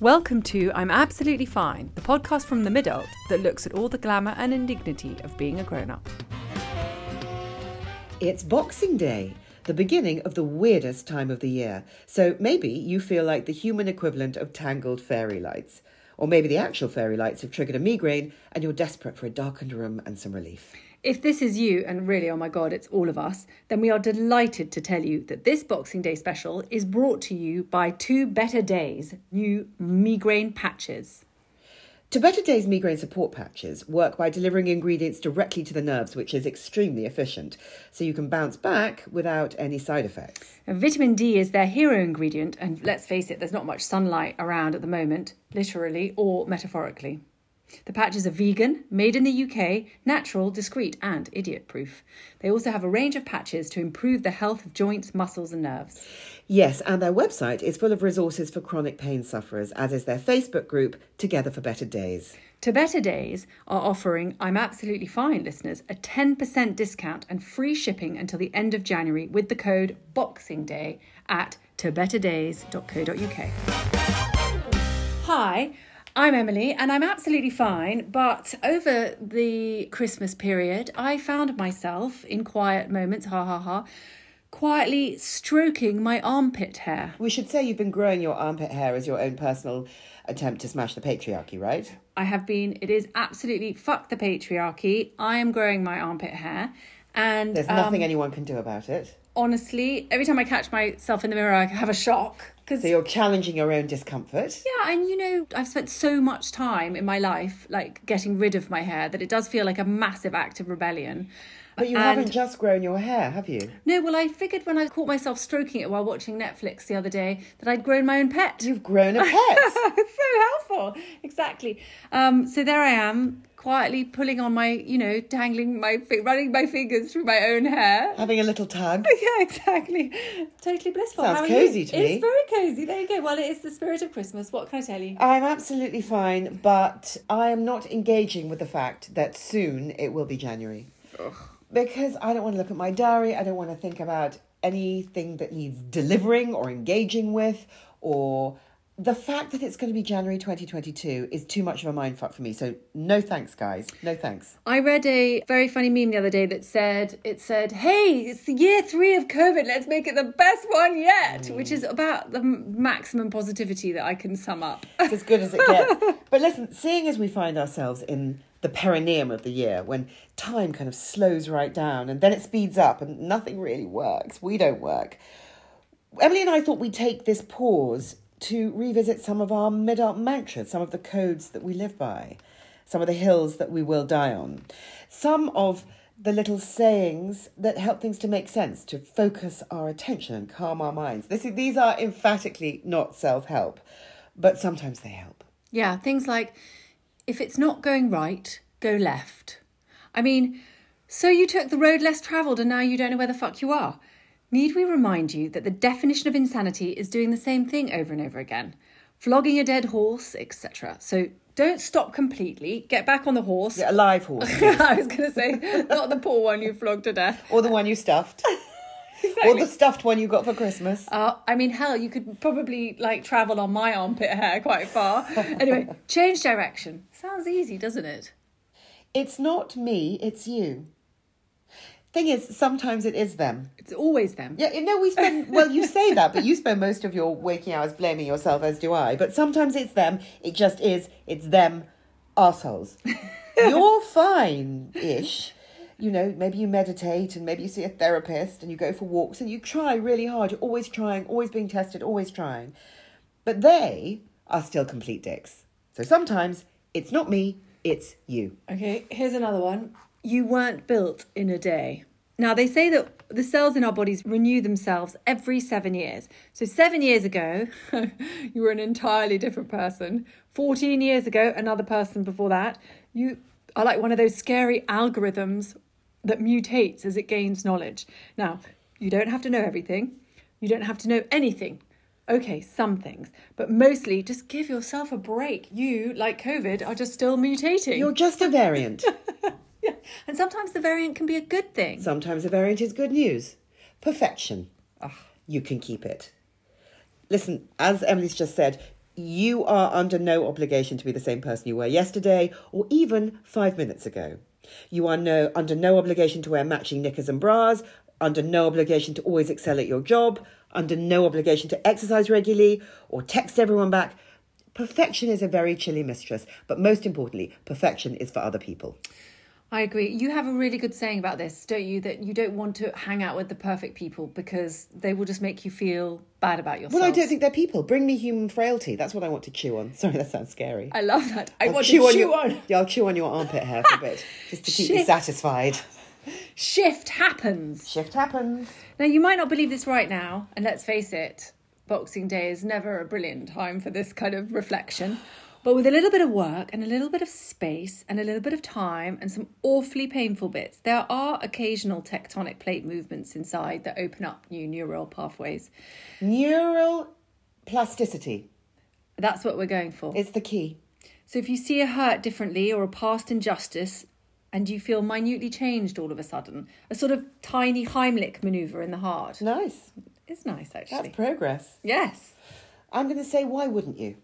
Welcome to I'm Absolutely Fine, the podcast from the Midult that looks at all the glamour and indignity of being a grown up. It's Boxing Day, the beginning of the weirdest time of the year. So maybe you feel like the human equivalent of tangled fairy lights. Or maybe the actual fairy lights have triggered a migraine and you're desperate for a darkened room and some relief. If this is you, and really, oh my god, it's all of us, then we are delighted to tell you that this Boxing Day special is brought to you by To Better Days new migraine patches. To Better Days migraine support patches work by delivering ingredients directly to the nerves, which is extremely efficient, so you can bounce back without any side effects. And vitamin D is their hero ingredient, and let's face it, there's not much sunlight around at the moment, literally or metaphorically. The patches are vegan, made in the UK, natural, discreet, and idiot proof. They also have a range of patches to improve the health of joints, muscles, and nerves. Yes, and their website is full of resources for chronic pain sufferers, as is their Facebook group, Together for Better Days. To Better Days are offering I'm Absolutely Fine listeners a 10% discount and free shipping until the end of January with the code Boxing Day at tobetterdays.co.uk. Hi. I'm Emily and I'm absolutely fine, but over the Christmas period, I found myself in quiet moments, ha ha ha, quietly stroking my armpit hair. We should say you've been growing your armpit hair as your own personal attempt to smash the patriarchy, right? I have been, it is absolutely fuck the patriarchy. I am growing my armpit hair and There's nothing um, anyone can do about it. honestly, every time I catch myself in the mirror, I have a shock. Because So you're challenging your own discomfort. Yeah, and you know, I've spent so much time in my life like getting rid of my hair that it does feel like a massive act of rebellion. But you And- haven't just grown your hair, have you? No, well, I figured when I caught myself stroking it while watching Netflix the other day that I'd grown my own pet. You've grown a pet. it's so helpful. Exactly. Um, so there I am, quietly pulling on my, you know, dangling my, fi- running my fingers through my own hair. Having a little tug. Yeah, exactly. Totally blissful. Sounds How cosy to me. It's very cozy. There you go. Well, it is the spirit of Christmas. What can I tell you? I'm absolutely fine, but I am not engaging with the fact that soon it will be January. Because I don't want to look at my diary, I don't want to think about anything that needs delivering or engaging with, or the fact that it's going to be January 2022 is too much of a mindfuck for me. So, no thanks, guys. No thanks. I read a very funny meme the other day that said, it said, hey, it's the year three of COVID, let's make it the best one yet, mm. which is about the maximum positivity that I can sum up. It's as good as it gets. but listen, seeing as we find ourselves in the perineum of the year, when time kind of slows right down and then it speeds up and nothing really works, we don't work. Emily and I thought we'd take this pause to revisit some of our Midult mantras, some of the codes that we live by, some of the hills that we will die on, some of the little sayings that help things to make sense, to focus our attention and calm our minds. This is, these are emphatically not self help, but sometimes they help. Yeah, things like if it's not going right, go left. I mean, so you took the road less travelled and now you don't know where the fuck you are. Need we remind you that the definition of insanity is doing the same thing over and over again? Flogging a dead horse, etc. So don't stop completely, get back on the horse. Yeah, A live horse. I was going to say, not the poor one you flogged to death. or the one you stuffed. Or the stuffed one you got for Christmas. Uh, I mean, hell, you could probably like travel on my armpit hair quite far. anyway, change direction. Sounds easy, doesn't it? It's not me, it's you. Thing is, sometimes it is them. It's always them. Yeah, you know, we spend, well, you say that, but you spend most of your waking hours blaming yourself, as do I. But sometimes it's them. It just is. It's them assholes. You're fine ish. You know, maybe you meditate and maybe you see a therapist and you go for walks and you try really hard. You're always trying, always being tested, always trying. But they are still complete dicks. So sometimes it's not me, it's you. Okay, here's another one. You weren't built in a day. Now, they say that the cells in our bodies renew themselves every seven years. So, seven years ago, you were an entirely different person. 14 years ago, another person before that. You are like one of those scary algorithms that mutates as it gains knowledge. Now, you don't have to know everything, you don't have to know anything. Okay, some things, but mostly just give yourself a break. You, like COVID, are just still mutating. You're just a variant. Yeah. And sometimes the variant can be a good thing. Sometimes a variant is good news. Perfection. You can keep it. Listen, as Emily's just said, you are under no obligation to be the same person you were yesterday or even five minutes ago. You are no under no obligation to wear matching knickers and bras, under no obligation to always excel at your job, under no obligation to exercise regularly or text everyone back. Perfection is a very chilly mistress, but most importantly, perfection is for other people. I agree. You have a really good saying about this, don't you? That you don't want to hang out with the perfect people because they will just make you feel bad about yourself. Well, I don't think they're people. Bring me human frailty. That's what I want to chew on. Sorry, that sounds scary. I love that. I I'll want chew to on chew your, on. Yeah, I'll chew on your armpit hair for a bit, just to keep you satisfied. Shift happens. Shift happens. Now, you might not believe this right now, and let's face it, Boxing Day is never a brilliant time for this kind of reflection. But with a little bit of work and a little bit of space and a little bit of time and some awfully painful bits, there are occasional tectonic plate movements inside that open up new neural pathways. Neural plasticity. That's what we're going for. It's the key. So if you see a hurt differently or a past injustice and you feel minutely changed all of a sudden, a sort of tiny Heimlich maneuver in the heart, Nice. it's nice actually. That's progress. yes. I'm going to say, why wouldn't you?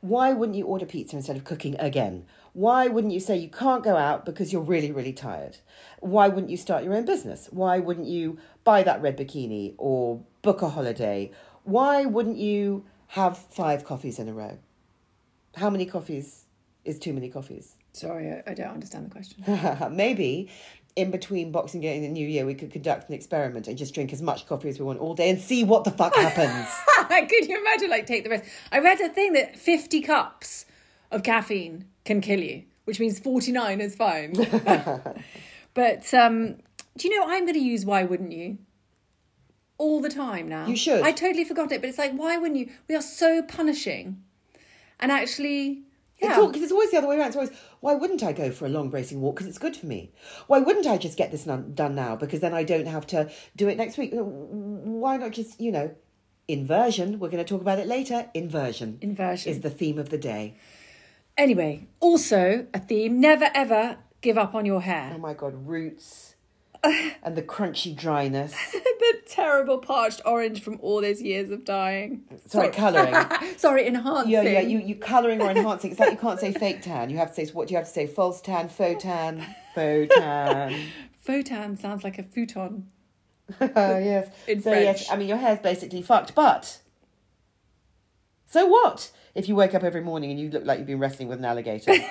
Why wouldn't you order pizza instead of cooking again? Why wouldn't you say you can't go out because you're really, really tired? Why wouldn't you start your own business? Why wouldn't you buy that red bikini or book a holiday? Why wouldn't you have five coffees in a row? How many coffees is too many coffees? Sorry, I, I don't understand the question. Maybe in between Boxing Day and the New Year, we could conduct an experiment and just drink as much coffee as we want all day and see what the fuck happens. Could you imagine, like, take the rest? I read a thing that 50 cups of caffeine can kill you, which means 49 is fine. but um, do you know, I'm going to use why wouldn't you? All the time now. You should. I totally forgot it, but it's like, why wouldn't you? We are so punishing. And actually, yeah. It's, cause it's always the other way around. It's always, why wouldn't I go for a long bracing walk? Because it's good for me. Why wouldn't I just get this done now? Because then I don't have to do it next week. Why not just, you know, inversion? We're going to talk about it later. Inversion. Inversion. Is the theme of the day. Anyway, also a theme never ever give up on your hair. Oh my God, roots and the crunchy dryness. the terrible parched orange from all those years of dying. Sorry, colouring. Sorry, enhancing. Yeah, yeah, you, you colouring or enhancing. It's like you can't say fake tan. You have to say, what do you have to say? False tan, faux tan, faux tan. Photan sounds like a futon. Oh, yes. In so, yes, I mean, your hair's basically fucked, but so what if you wake up every morning and you look like you've been wrestling with an alligator?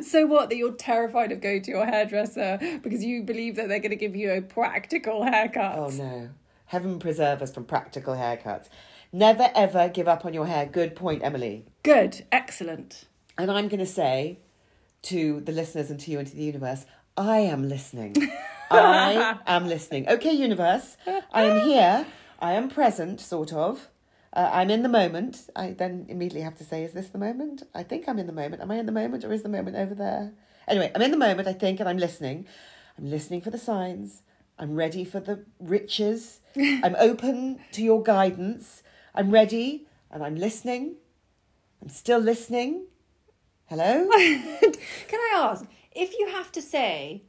So what? That you're terrified of going to your hairdresser because you believe that they're going to give you a practical haircut. oh, no. Heaven preserve us from practical haircuts. Never ever give up on your hair. Good point, Emily. Good, excellent. And I'm going to say to the listeners and to you and to the universe, I am listening. I am listening. Okay, universe, I am here. I am present, sort of. Uh, I'm in the moment. I then immediately have to say, is this the moment? I think I'm in the moment. Am I in the moment or is the moment over there? Anyway, I'm in the moment, I think, and I'm listening. I'm listening for the signs. I'm ready for the riches. I'm open to your guidance. I'm ready and I'm listening. I'm still listening. Hello? Can I ask if you have to say,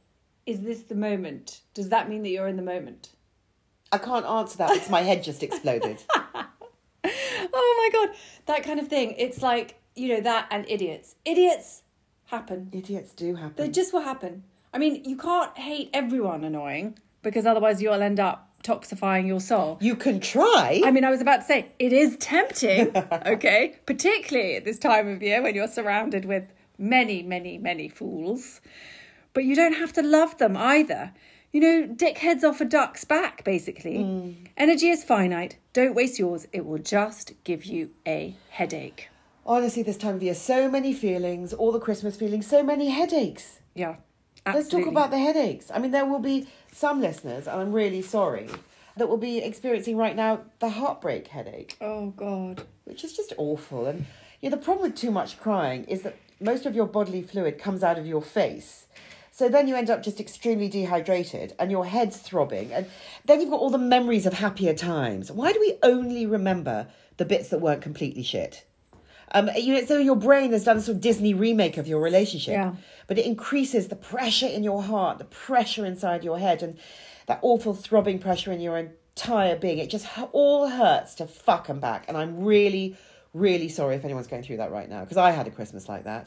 "Is this the moment?" Does that mean that you're in the moment? I can't answer that because my head just exploded. Oh my god, that kind of thing. It's like you know that and idiots. Idiots happen. Idiots do happen. They just will happen. I mean, you can't hate everyone annoying because otherwise you'll end up toxifying your soul. You can try. I mean, I was about to say, it is tempting, okay? Particularly at this time of year when you're surrounded with many, many, many fools. But you don't have to love them either. You know, dick heads off a duck's back, basically. Hmm. Energy is finite. Don't waste yours. It will just give you a headache. Honestly, this time of year, so many feelings, all the Christmas feelings, so many headaches. Yeah. Let's talk about the headaches. I mean, there will be some listeners, and I'm really sorry, that will be experiencing right now the heartbreak headache, Oh, God. which is just awful. And you know, the problem with too much crying is that most of your bodily fluid comes out of your face. So then you end up just extremely dehydrated and your head's throbbing. And then you've got all the memories of happier times. Why do we only remember the bits that weren't completely shit? Um, you know, so your brain has done a sort of Disney remake of your relationship, Yeah. but it increases the pressure in your heart, the pressure inside your head, and that awful throbbing pressure in your entire being. It just all hurts to fuck and back. And I'm really, really sorry if anyone's going through that right now because I had a Christmas like that,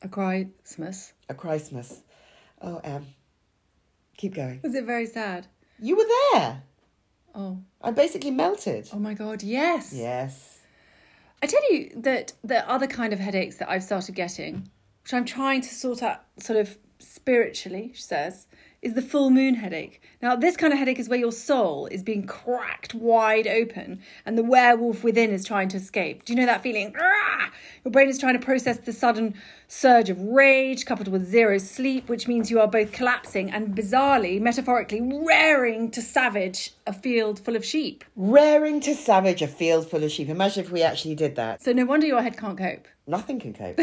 A Christmas. a Christmas. Oh, Em, keep going. Was it very sad? You were there. Oh. I basically melted. Oh, my God, yes. Yes. I tell you that the other kind of headaches that I've started getting, which I'm trying to sort out sort of spiritually, she says, is the full moon headache. Now, this kind of headache is where your soul is being cracked wide open and the werewolf within is trying to escape. Do you know that feeling? Ah! Your brain is trying to process the sudden surge of rage coupled with zero sleep, which means you are both collapsing and bizarrely, metaphorically, raring to savage a field full of sheep. Raring to savage a field full of sheep. Imagine if we actually did that. So, no wonder your head can't cope. Nothing can cope.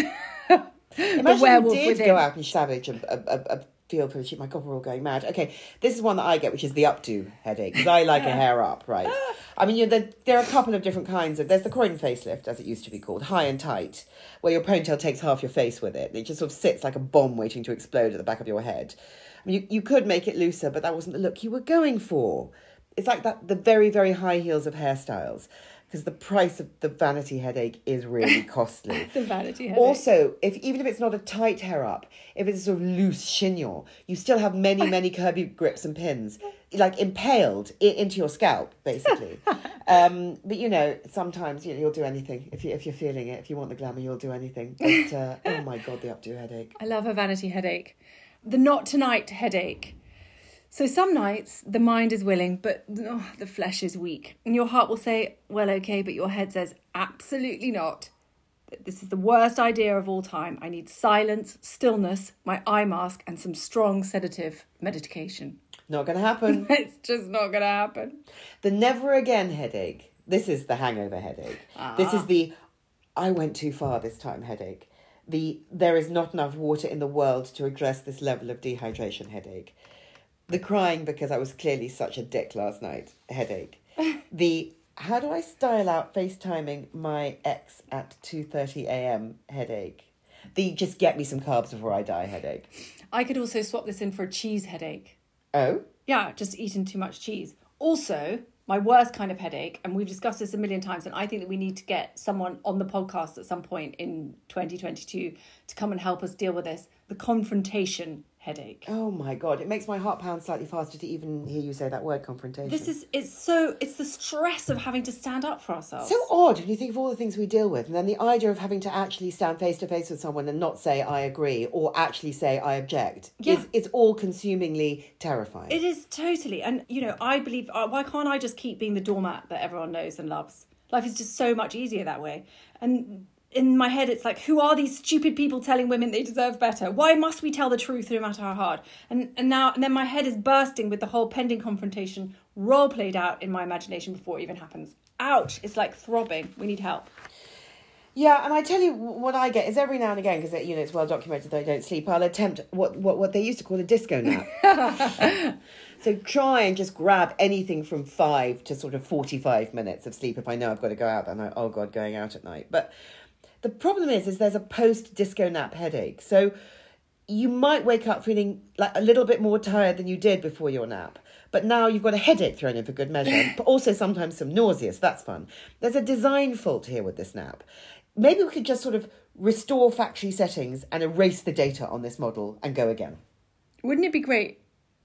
Imagine werewolf you did within. go out and savage a, a, a, a full of. My God, we're all going mad. Okay, this is one that I get, which is the updo headache, because I like a hair up, right? I mean, you know, there, there are a couple of different kinds of. There's the Croydon facelift, as it used to be called, high and tight, where your ponytail takes half your face with it. It just sort of sits like a bomb waiting to explode at the back of your head. I mean, you, you could make it looser, but that wasn't the look you were going for. It's like that the very, very high heels of hairstyles. Because the price of the vanity headache is really costly. The vanity headache. Also, if even if it's not a tight hair up, if it's a sort of loose chignon, you still have many, many curvy grips and pins, like impaled i- into your scalp, basically. um, but you know, sometimes you know, you'll do anything if you if you're feeling it. If you want the glamour, you'll do anything. But uh, oh my god, the updo headache. I love a vanity headache. The not tonight headache. So some nights the mind is willing, but oh, the flesh is weak. And your heart will say, well, okay, but your head says, absolutely not. This is the worst idea of all time. I need silence, stillness, my eye mask, and some strong sedative medication. Not going to happen. It's just not going to happen. The never again headache. This is the hangover headache. Ah. This is the I went too far this time headache. The there is not enough water in the world to address this level of dehydration headache. The crying because I was clearly such a dick last night headache. the how do I style out FaceTiming my ex at 2:30 a.m. headache. The just get me some carbs before I die headache. I could also swap this in for a cheese headache. Oh, Yeah, just eating too much cheese. Also, my worst kind of headache, and we've discussed this a million times, and I think that we need to get someone on the podcast at some point in 2022 to come and help us deal with this the confrontation headache. oh my god, it makes my heart pound slightly faster to even hear you say that word confrontation. This is, it's so, it's the stress of having to stand up for ourselves. So odd when you think of all the things we deal with, and then the idea of having to actually stand face to face with someone and not say I agree or actually say I object Yeah. is is all consumingly terrifying. It is totally. And, you know, I believe, uh, why can't I just keep being the doormat that everyone knows and loves? Life is just so much easier that way. And in my head, it's like, who are these stupid people telling women they deserve better? Why must we tell the truth no matter how hard? And, and now, and then my head is bursting with the whole pending confrontation role played out in my imagination before it even happens. Ouch. It's like throbbing. We need help. yeah, and I tell you what I get is every now and again because you know it's well documented that I don't sleep. I'll attempt what what what they used to call a disco nap. so try and just grab anything from five to sort of forty five minutes of sleep if I know I've got to go out. Then I, oh god, going out at night, but. The problem is, is there's a post disco nap headache. So you might wake up feeling like a little bit more tired than you did before your nap. But now you've got a headache thrown in for good measure, but also sometimes some nausea, so that's fun. There's a design fault here with this nap. Maybe we could just sort of restore factory settings and erase the data on this model and go again. Wouldn't it be great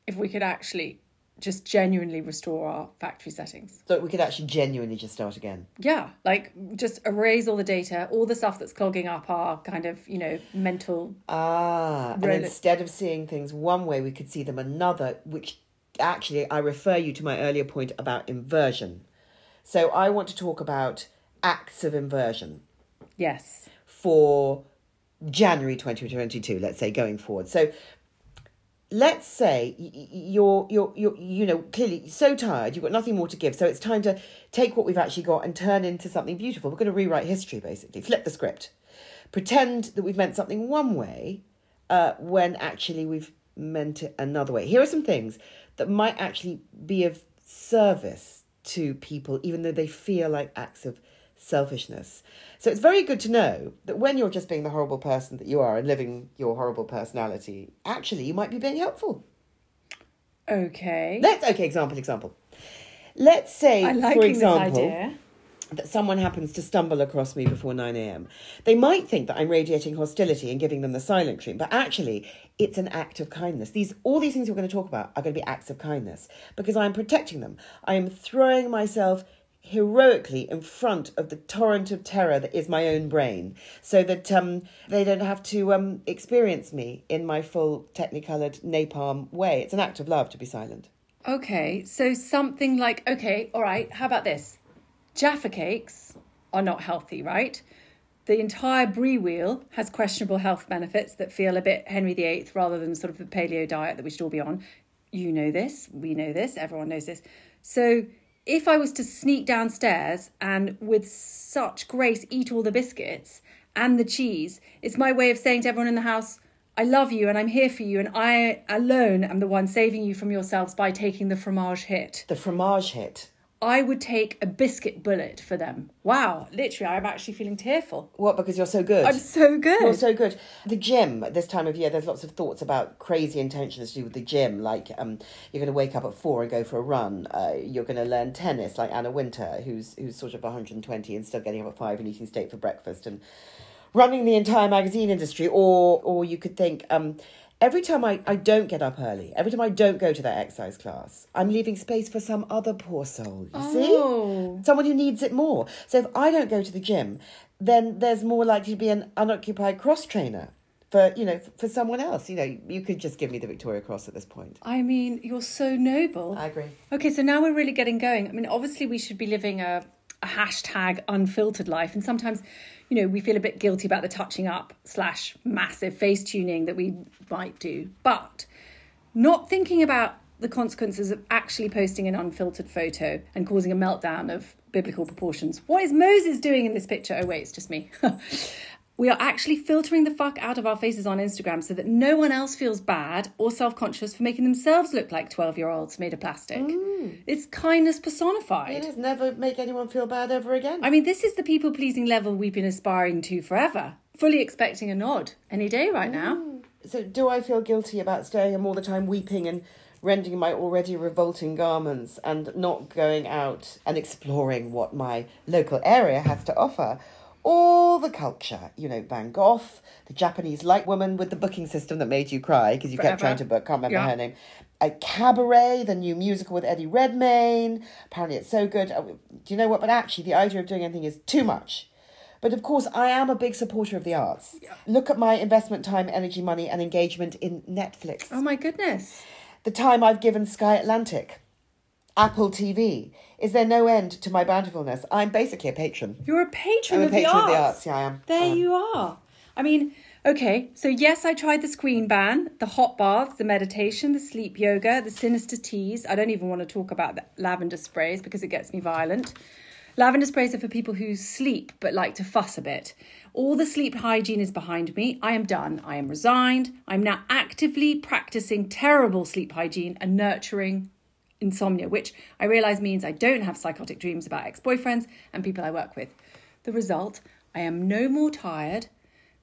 if we could actually just genuinely restore our factory settings. So we could actually genuinely just start again. Yeah, like just erase all the data, all the stuff that's clogging up our kind of, you know, mental. Ah, and instead of seeing things one way, we could see them another, which actually I refer you to my earlier point about inversion. So I want to talk about acts of inversion Yes. for January 2022, let's say going forward. So let's say you're you're you're you know clearly so tired you've got nothing more to give so it's time to take what we've actually got and turn into something beautiful. We're going to rewrite history basically. Flip the script. Pretend that we've meant something one way uh, when actually we've meant it another way. Here are some things that might actually be of service to people even though they feel like acts of selfishness so it's very good to know that when you're just being the horrible person that you are and living your horrible personality actually you might be being helpful Okay. Let's okay, example, example. Let's say, for example, that someone happens to stumble across me before 9 a.m. They might think that I'm radiating hostility and giving them the silent treatment, but actually, it's an act of kindness. These all these things we're going to talk about are going to be acts of kindness because I'm protecting them. I am throwing myself heroically in front of the torrent of terror that is my own brain so that um, they don't have to um, experience me in my full technicolored napalm way it's an act of love to be silent Okay, so something like, okay, all right, how about this? Jaffa cakes are not healthy, right? The entire brie wheel has questionable health benefits that feel a bit Henry VIII rather than sort of the paleo diet that we should all be on. You know this, we know this, everyone knows this. So if I was to sneak downstairs and with such grace eat all the biscuits and the cheese, it's my way of saying to everyone in the house, I love you and I'm here for you, and I alone am the one saving you from yourselves by taking the fromage hit. the fromage hit I would take a biscuit bullet for them. Wow, literally, I'm actually feeling tearful. what because you're so good I'm so good. You're so good. The gym at this time of year, there's lots of thoughts about crazy intentions to do with the gym. Like um, you're going to wake up at four and go for a run. Uh, you're going to learn tennis, like Anna Wintour, who's who's sort of 120 and still getting up at five and eating steak for breakfast and running the entire magazine industry. Or or you could think. Um, Every time I, I don't get up early, every time I don't go to that exercise class, I'm leaving space for some other poor soul. You Oh. see? Someone who needs it more. So if I don't go to the gym, then there's more likely to be an unoccupied cross trainer for, you know, for someone else. You know, you could just give me the Victoria Cross at this point. I mean, you're so noble. I agree. Okay, so now we're really getting going. I mean, obviously, we should be living a, a hashtag unfiltered life, and sometimes, you know, we feel a bit guilty about the touching up slash massive face tuning that we might do, but not thinking about the consequences of actually posting an unfiltered photo and causing a meltdown of biblical proportions. What is Moses doing in this picture? Oh, wait, it's just me. We are actually filtering the fuck out of our faces on Instagram so that no one else feels bad or self conscious for making themselves look like 12 year olds made of plastic. Mm. It's kindness personified. It is never make anyone feel bad ever again. I mean, this is the people pleasing level we've been aspiring to forever. Fully expecting a nod any day right now. Mm. So do I feel guilty about staying home all the time weeping and rending my already revolting garments and not going out and exploring what my local area has to offer? All the culture, you know, Van Gogh, the Japanese light woman with the booking system that made you cry because you kept trying to book, can't remember Yeah. her name. A Cabaret, the new musical with Eddie Redmayne. Apparently it's so good. Uh, Do you know what? But actually, the idea of doing anything is too much. But of course, I am a big supporter of the arts. Look at my investment time, energy, money, and engagement in Netflix. Oh my goodness. The time I've given Sky Atlantic, Apple TV. Is there no end to my bountifulness? I'm basically a patron. You're a patron, I'm a of, patron the of the arts. arts, yeah, I am. There I am. you are. I mean, okay, so yes, I tried the screen ban, the hot baths, the meditation, the sleep yoga, the sinister teas. I don't even want to talk about the lavender sprays because it gets me violent. Lavender sprays are for people who sleep but like to fuss a bit. All the sleep hygiene is behind me. I am done. I am resigned. I'm now actively practicing terrible sleep hygiene and nurturing insomnia, which I realise means I don't have psychotic dreams about ex boyfriends and people I work with. The result I am no more tired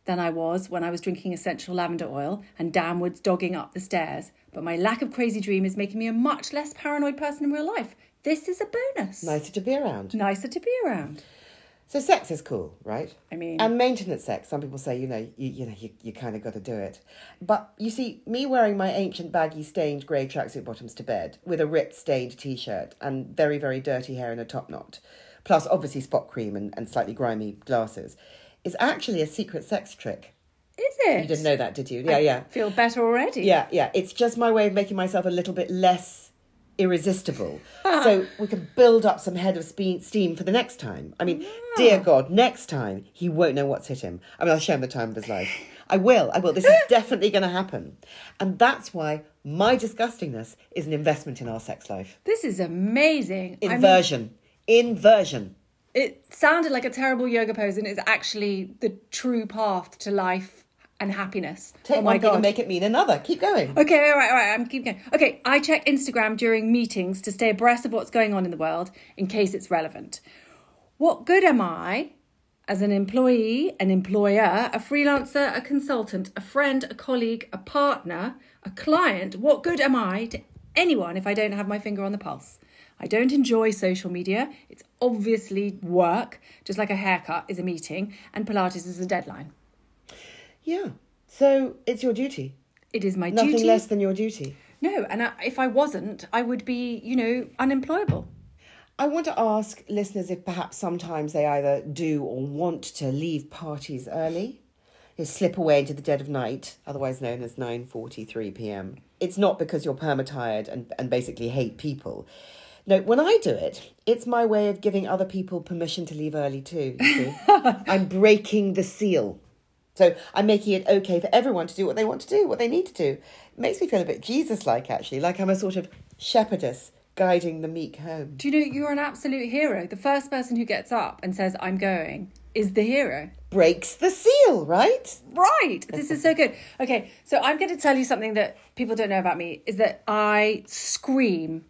than I was when I was drinking essential lavender oil and downwards dogging up the stairs, but my lack of crazy dream is making me a much less paranoid person in real life. This is a bonus. Nicer to be around. Nicer to be around. So sex is cool, right? I mean- and maintenance sex. Some people say, you know, you, you know, you, you kind of got to do it. But you see, me wearing my ancient baggy stained grey tracksuit bottoms to bed with a ripped stained t-shirt and very very dirty hair in a top knot, plus obviously spot cream and, and slightly grimy glasses, is actually a secret sex trick. Is it? You didn't know that, did you? Yeah, yeah. Feel better already. Yeah, yeah. It's just my way of making myself a little bit less irresistible. so we can build up some head of steam for the next time. I mean, dear God, next time he won't know what's hit him. I mean, I'll show him the time of his life. I will, I will. This is definitely going to happen. And that's why my disgustingness is an investment in our sex life. This is amazing. I mean, Inversion. Inversion. it sounded like a terrible yoga pose, and it's actually the true path to life and happiness. Take oh my one thing god! and make it mean another. Keep going. Okay, all right, all right. I'm keep going. Okay, I check Instagram during meetings to stay abreast of what's going on in the world in case it's relevant. What good am I as an employee, an employer, a freelancer, a consultant, a friend, a colleague, a partner, a client? What good am I to anyone if I don't have my finger on the pulse? I don't enjoy social media. It's obviously work, just like a haircut is a meeting and Pilates is a deadline. Yeah. So it's your duty. It is my Nothing duty. Nothing less than your duty. No, and I, if I wasn't, I would be, you know, unemployable. I want to ask listeners if perhaps sometimes they either do or want to leave parties early. You slip away into the dead of night, otherwise known as 9:43 p.m. It's not because you're perma-tired and, and basically hate people. No, when I do it, it's my way of giving other people permission to leave early too. You see? I'm breaking the seal. So I'm making it okay for everyone to do what they want to do, what they need to do. It makes me feel a bit Jesus-like, actually, like I'm a sort of shepherdess guiding the meek home. Do you know you're an absolute hero? The first person who gets up and says, I'm going, is the hero. breaks the seal, right? Right. This is so good. Okay, so I'm going to tell you something that people don't know about me is that I scream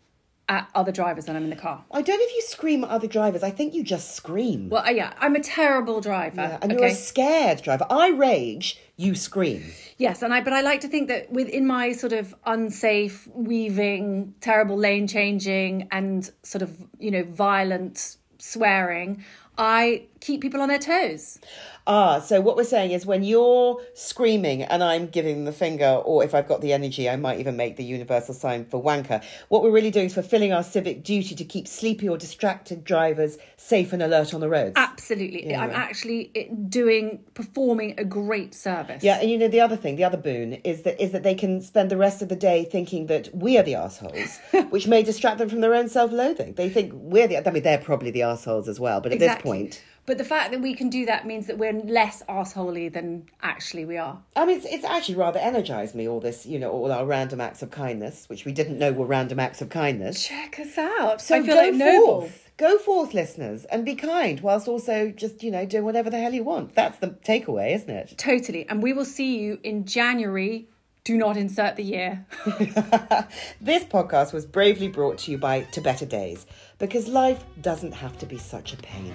at other drivers when I'm in the car. I don't know if you scream at other drivers. I think you just scream. Well, uh, yeah, I'm a terrible driver. Yeah, and okay? you're a scared driver. I rage, you scream. Yes, and I but I like to think that within my sort of unsafe weaving, terrible lane changing, and sort of you know violent swearing, I keep people on their toes. Ah, so what we're saying is when you're screaming and I'm giving the finger, or if I've got the energy, I might even make the universal sign for wanker. What we're really doing is fulfilling our civic duty to keep sleepy or distracted drivers safe and alert on the roads. Absolutely, I'm actually eh, doing performing a great service. Yeah, and you know the other thing, the other boon is that is that they can spend the rest of the day thinking that we are the assholes, which may distract them from their own self-loathing. They think we're the. I mean, they're probably the assholes as well, but at this point, But the fact that we can do that means that we're less assholey than actually we are. I mean, it's, it's actually rather energised me all this, you know, all our random acts of kindness, which we didn't know were random acts of kindness. Check us out. So I feel go like noble. forth, go forth, listeners, and be kind, whilst also just you know doing whatever the hell you want. That's the takeaway, isn't it? Totally. And we will see you in January. Do not insert the year. This podcast was bravely brought to you by To Better Days, because life doesn't have to be such a pain.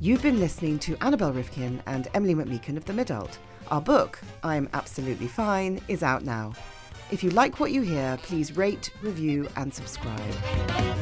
You've been listening to Annabelle Rivkin and Emily McMeekan of The Midult. Our book, I'm Absolutely Fine, is out now. If you like what you hear, please rate, review, and subscribe.